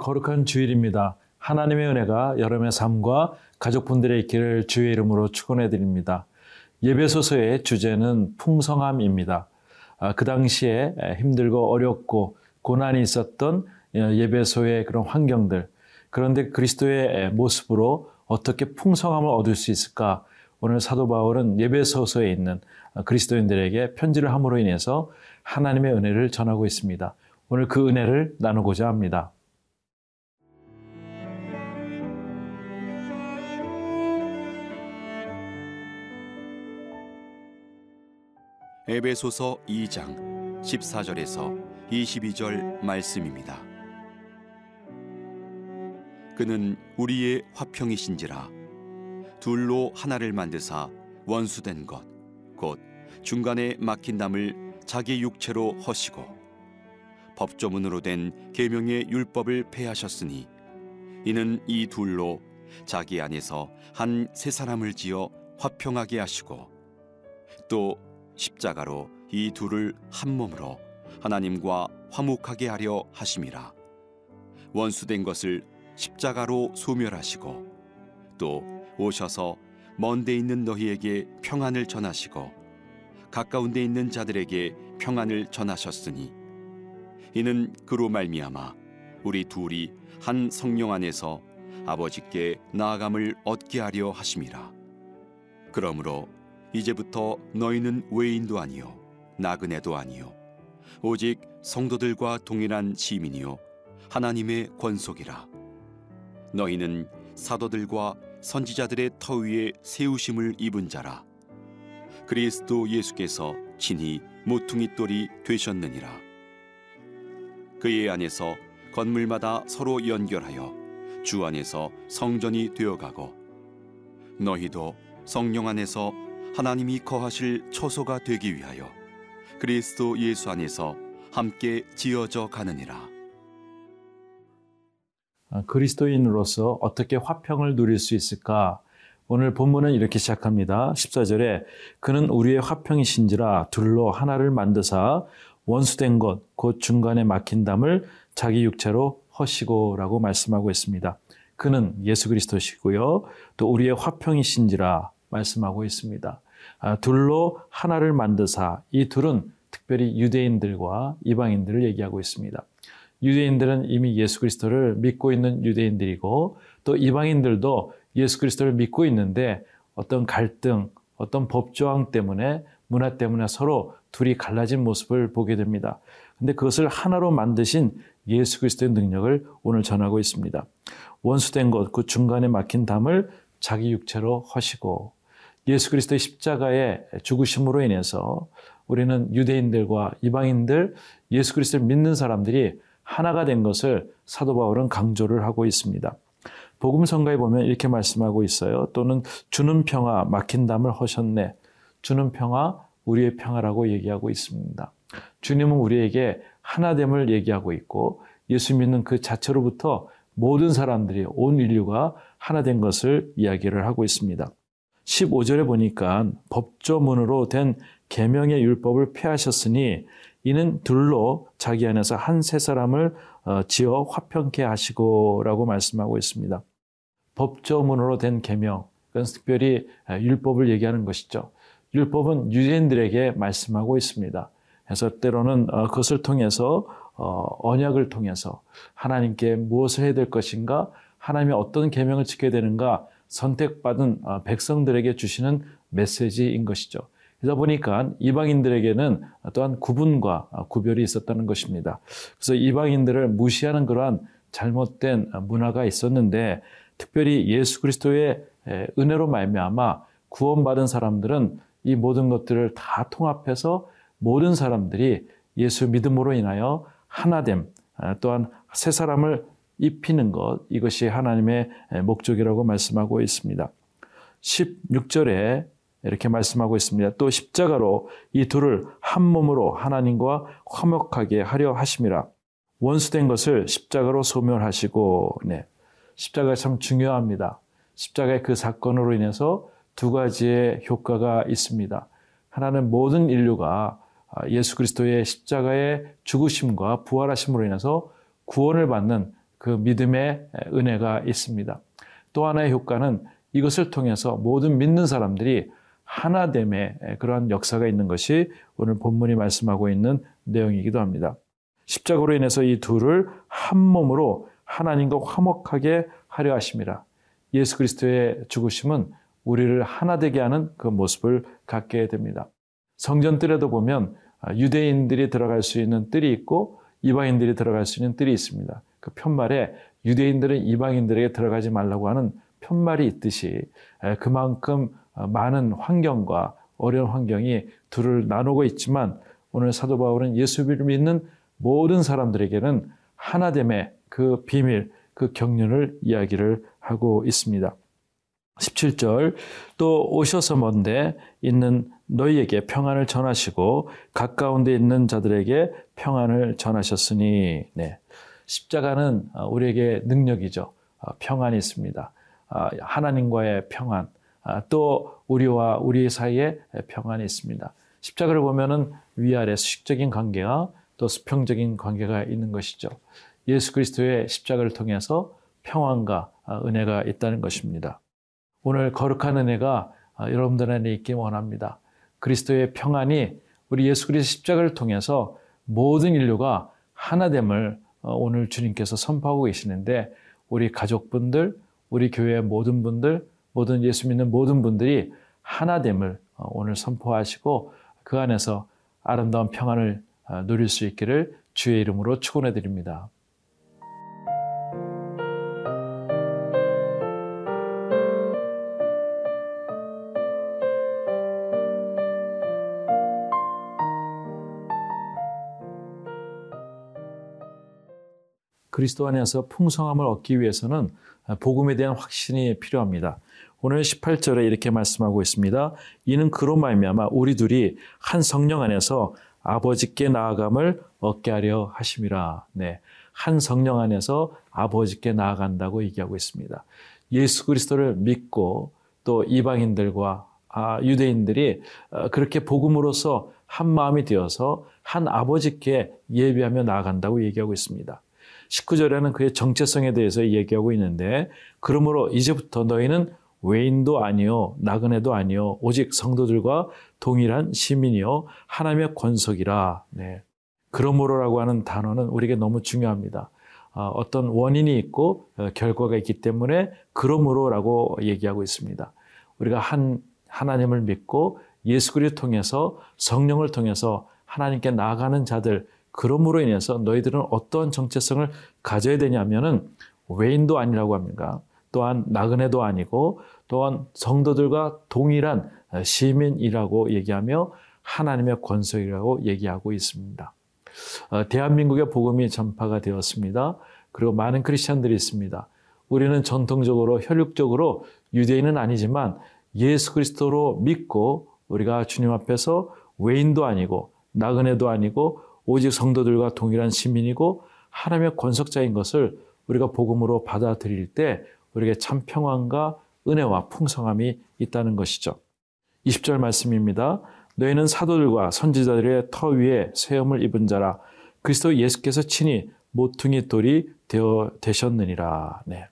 거룩한 주일입니다. 하나님의 은혜가 여러분의 삶과 가족분들의 있기를 주의 이름으로 축원해 드립니다. 예배소서의 주제는 풍성함입니다. 아, 그 당시에 힘들고 어렵고 고난이 있었던 예배소의 그런 환경들, 그런데 그리스도의 모습으로 어떻게 풍성함을 얻을 수 있을까? 오늘 사도 바울은 예배소서에 있는 그리스도인들에게 편지를 함으로 인해서 하나님의 은혜를 전하고 있습니다. 오늘 그 은혜를 나누고자 합니다. 에베소서 2장 14절에서 22절 말씀입니다. 그는 우리의 화평이신지라 둘로 하나를 만드사 원수된 것 곧 중간에 막힌 담을 자기 육체로 허시고 법조문으로 된 계명의 율법을 폐하셨으니 이는 이 둘로 자기 안에서 한 세 사람을 지어 화평하게 하시고 또 십자가로 이 둘을 한 몸으로 하나님과 화목하게 하려 하심이라. 원수된 것을 십자가로 소멸하시고 또 오셔서 먼 데 있는 너희에게 평안을 전하시고 가까운 데 있는 자들에게 평안을 전하셨으니 이는 그로 말미암아 우리 둘이 한 성령 안에서 아버지께 나아감을 얻게 하려 하심이라. 그러므로 이제부터 너희는 외인도 아니요 나그네도 아니요 오직 성도들과 동일한 시민이요 하나님의 권속이라. 너희는 사도들과 선지자들의 터 위에 세우심을 입은 자라. 그리스도 예수께서 친히 모퉁이 돌이 되셨느니라. 그의 안에서 건물마다 서로 연결하여 주 안에서 성전이 되어가고 너희도 성령 안에서 하나님이 거하실 처소가 되기 위하여 그리스도 예수 안에서 함께 지어져 가느니라. 아, 그리스도인으로서 어떻게 화평을 누릴 수 있을까? 오늘 본문은 이렇게 시작합니다. 14절에 그는 우리의 화평이신지라 둘로 하나를 만드사 원수된 것 곧 중간에 막힌 담을 자기 육체로 허시고라고 말씀하고 있습니다. 그는 예수 그리스도시고요. 또 우리의 화평이신지라 말씀하고 있습니다. 아, 둘로 하나를 만드사 이 둘은 특별히 유대인들과 이방인들을 얘기하고 있습니다. 유대인들은 이미 예수 그리스도를 믿고 있는 유대인들이고 또 이방인들도 예수 그리스도를 믿고 있는데 어떤 갈등, 어떤 법조항 때문에 문화 때문에 서로 둘이 갈라진 모습을 보게 됩니다. 근데 그것을 하나로 만드신 예수 그리스도의 능력을 오늘 전하고 있습니다. 원수된 것, 그 중간에 막힌 담을 자기 육체로 허시고 예수 그리스도의 십자가의 죽으심으로 인해서 우리는 유대인들과 이방인들, 예수 그리스도를 믿는 사람들이 하나가 된 것을 사도 바울은 강조를 하고 있습니다. 복음성가에 보면 이렇게 말씀하고 있어요. 또는 주는 평화 막힌 담을 허셨네. 주는 평화 우리의 평화라고 얘기하고 있습니다. 주님은 우리에게 하나됨을 얘기하고 있고 예수 믿는 그 자체로부터 모든 사람들이 온 인류가 하나 된 것을 이야기를 하고 있습니다. 15절에 보니까 법조문으로 된 계명의 율법을 폐하셨으니 이는 둘로 자기 안에서 한 세 사람을 어, 지어 화평케 하시고라고 말씀하고 있습니다. 법조문으로 된 계명, 그건 특별히 율법을 얘기하는 것이죠. 율법은 유대인들에게 말씀하고 있습니다. 그래서 때로는 어, 그것을 통해서 어, 언약을 통해서 하나님께 무엇을 해야 될 것인가, 하나님이 어떤 계명을 지켜야 되는가 선택받은 백성들에게 주시는 메시지인 것이죠. 그러다 보니까 이방인들에게는 또한 구분과 구별이 있었다는 것입니다. 그래서 이방인들을 무시하는 그러한 잘못된 문화가 있었는데 특별히 예수 그리스도의 은혜로 말미암아 구원받은 사람들은 이 모든 것들을 다 통합해서 모든 사람들이 예수 믿음으로 인하여 하나됨 또한 새 사람을 입히는 것 이것이 하나님의 목적이라고 말씀하고 있습니다. 16절에 이렇게 말씀하고 있습니다. 또 십자가로 이 둘을 한 몸으로 하나님과 화목하게 하려 하심이라. 원수된 것을 십자가로 소멸하시고, 네. 십자가 참 중요합니다. 십자가의 그 사건으로 인해서 두 가지의 효과가 있습니다. 하나는 모든 인류가 예수 그리스도의 십자가의 죽으심과 부활하심으로 인해서 구원을 받는 그 믿음의 은혜가 있습니다. 또 하나의 효과는 이것을 통해서 모든 믿는 사람들이 하나됨의 그러한 역사가 있는 것이 오늘 본문이 말씀하고 있는 내용이기도 합니다. 십자가로 인해서 이 둘을 한 몸으로 하나님과 화목하게 하려 하심이라. 예수 그리스도의 죽으심은 우리를 하나 되게 하는 그 모습을 갖게 됩니다. 성전 뜰에도 보면 유대인들이 들어갈 수 있는 뜰이 있고 이방인들이 들어갈 수 있는 뜰이 있습니다. 그 편말에 유대인들은 이방인들에게 들어가지 말라고 하는 편말이 있듯이 그만큼 많은 환경과 어려운 환경이 둘을 나누고 있지만 오늘 사도 바울은 예수를 믿는 모든 사람들에게는 하나됨의 그 비밀, 그 경륜을 이야기를 하고 있습니다. 17절 또 오셔서 먼데 있는 너희에게 평안을 전하시고 가까운 데 있는 자들에게 평안을 전하셨으니 네. 십자가는 우리에게 능력이죠. 평안이 있습니다. 하나님과의 평안, 또 우리와 우리 사이에 평안이 있습니다. 십자가를 보면은 위아래 수식적인 관계가 또 수평적인 관계가 있는 것이죠. 예수 그리스도의 십자가를 통해서 평안과 은혜가 있다는 것입니다. 오늘 거룩한 은혜가 여러분들 안에 있기 원합니다. 그리스도의 평안이 우리 예수 그리스도 십자가를 통해서 모든 인류가 하나됨을 오늘 주님께서 선포하고 계시는데 우리 가족분들, 우리 교회의 모든 분들, 모든 예수 믿는 모든 분들이 하나됨을 오늘 선포하시고 그 안에서 아름다운 평안을 누릴 수 있기를 주의 이름으로 축원해 드립니다. 그리스도 안에서 풍성함을 얻기 위해서는 복음에 대한 확신이 필요합니다. 오늘 18절에 이렇게 말씀하고 있습니다. 이는 그로 말미암아 우리 둘이 한 성령 안에서 아버지께 나아감을 얻게 하려 하심이라. 네. 한 성령 안에서 아버지께 나아간다고 얘기하고 있습니다. 예수 그리스도를 믿고 또 이방인들과 아, 유대인들이 어, 그렇게 복음으로서 한 마음이 되어서 한 아버지께 예비하며 나아간다고 얘기하고 있습니다. 19절에는 그의 정체성에 대해서 얘기하고 있는데 그러므로 이제부터 너희는 외인도 아니요 나그네도 아니요 오직 성도들과 동일한 시민이요 하나님의 권속이라. 네. 그러므로라고 하는 단어는 우리에게 너무 중요합니다. 어, 어떤 원인이 있고 어, 결과가 있기 때문에 그러므로라고 얘기하고 있습니다. 우리가 한 하나님을 믿고 예수 그리스도 통해서 성령을 통해서 하나님께 나아가는 자들 그러므로 인해서 너희들은 어떠한 정체성을 가져야 되냐면은 외인도 아니라고 합니다. 또한 나그네도 아니고 또한 성도들과 동일한 시민이라고 얘기하며 하나님의 권속이라고 얘기하고 있습니다. 어, 대한민국의 복음이 전파가 되었습니다. 그리고 많은 크리스천들이 있습니다. 우리는 전통적으로 혈육적으로 유대인은 아니지만 예수 그리스도로 믿고 우리가 주님 앞에서 외인도 아니고 나그네도 아니고 오직 성도들과 동일한 시민이고 하나님의 권속자인 것을 우리가 복음으로 받아들일 때 우리에게 참 평안과 은혜와 풍성함이 있다는 것이죠. 20절 말씀입니다. 너희는 사도들과 선지자들의 터 위에 세움을 입은 자라 그리스도 예수께서 친히 모퉁이 돌이 되어 되셨느니라. 네.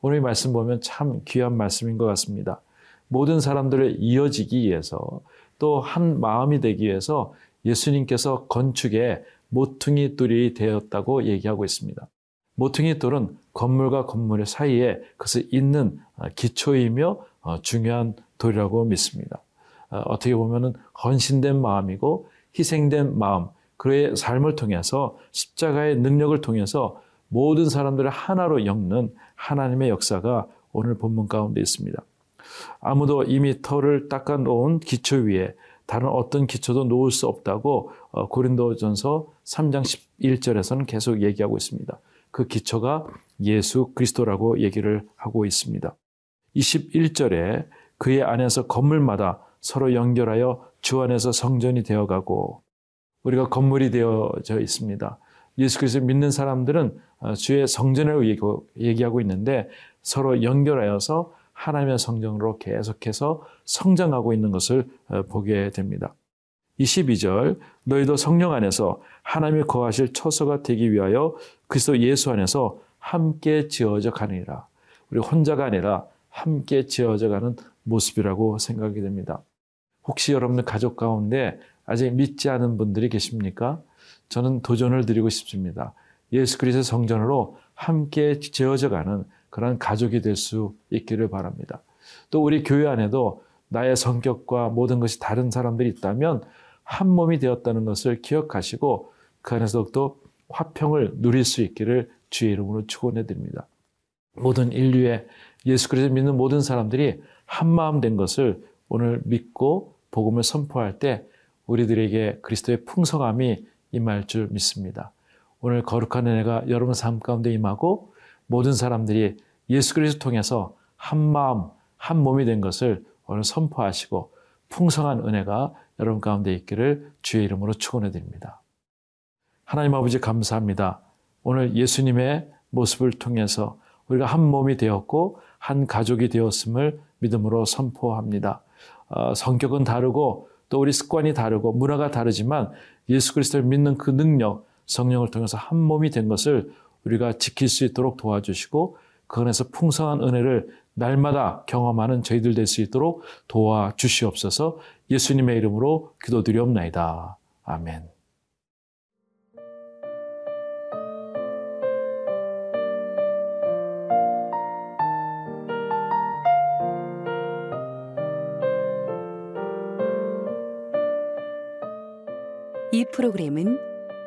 오늘 이 말씀 보면 참 귀한 말씀인 것 같습니다. 모든 사람들을 이어지기 위해서 또 한 마음이 되기 위해서 예수님께서 건축에 모퉁이 돌이 되었다고 얘기하고 있습니다. 모퉁이 돌은 건물과 건물의 사이에 그것을 잇는 어, 기초이며 어, 중요한 돌이라고 믿습니다. 어, 어떻게 보면 헌신된 마음이고 희생된 마음, 그의 삶을 통해서 십자가의 능력을 통해서 모든 사람들을 하나로 엮는 하나님의 역사가 오늘 본문 가운데 있습니다. 아무도 이미 터를 닦아 놓은 기초 위에 다른 어떤 기초도 놓을 수 없다고 고린도전서 3장 11절에서는 계속 얘기하고 있습니다. 그 기초가 예수 그리스도라고 얘기를 하고 있습니다. 21절에 그의 안에서 건물마다 서로 연결하여 주 안에서 성전이 되어가고 우리가 건물이 되어져 있습니다. 예수 그리스도 믿는 사람들은 어, 주의 성전이라고 얘기하고 있는데 서로 연결하여서 하나님의 성전으로 계속해서 성장하고 있는 것을 어, 보게 됩니다. 22절 너희도 성령 안에서 하나님이 거하실 처소가 되기 위하여 그리스도 예수 안에서 함께 지어져 가느니라. 우리 혼자가 아니라 함께 지어져 가는 모습이라고 생각이 됩니다. 혹시 여러분들 가족 가운데 아직 믿지 않은 분들이 계십니까? 저는 도전을 드리고 싶습니다. 예수 그리스도 성전으로 함께 지어져 가는 그런 가족이 될 수 있기를 바랍니다. 또 우리 교회 안에도 나의 성격과 모든 것이 다른 사람들이 있다면 한 몸이 되었다는 것을 기억하시고 그 안에서 도 화평을 누릴 수 있기를 주의 이름으로 축원해 드립니다. 모든 인류의 예수 그리스도 믿는 모든 사람들이 한 마음 된 것을 오늘 믿고 복음을 선포할 때 우리들에게 그리스도의 풍성함이 임할 줄 믿습니다. 오늘 거룩한 은혜가 여러분 삶 가운데 임하고 모든 사람들이 예수 그리스도 통해서 한 마음, 한 몸이 된 것을 오늘 선포하시고 풍성한 은혜가 여러분 가운데 있기를 주의 이름으로 축원해 드립니다. 하나님 아버지 감사합니다. 오늘 예수님의 모습을 통해서 우리가 한 몸이 되었고 한 가족이 되었음을 믿음으로 선포합니다. 어, 성격은 다르고 또 우리 습관이 다르고 문화가 다르지만 예수 그리스도를 믿는 그 능력, 성령을 통해서 한 몸이 된 것을 우리가 지킬 수 있도록 도와주시고 그 안에서 풍성한 은혜를 날마다 경험하는 저희들 될 수 있도록 도와주시옵소서 예수님의 이름으로 기도드리옵나이다. 아멘. 이 프로그램은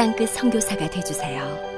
땅끝 성교사가 되주세요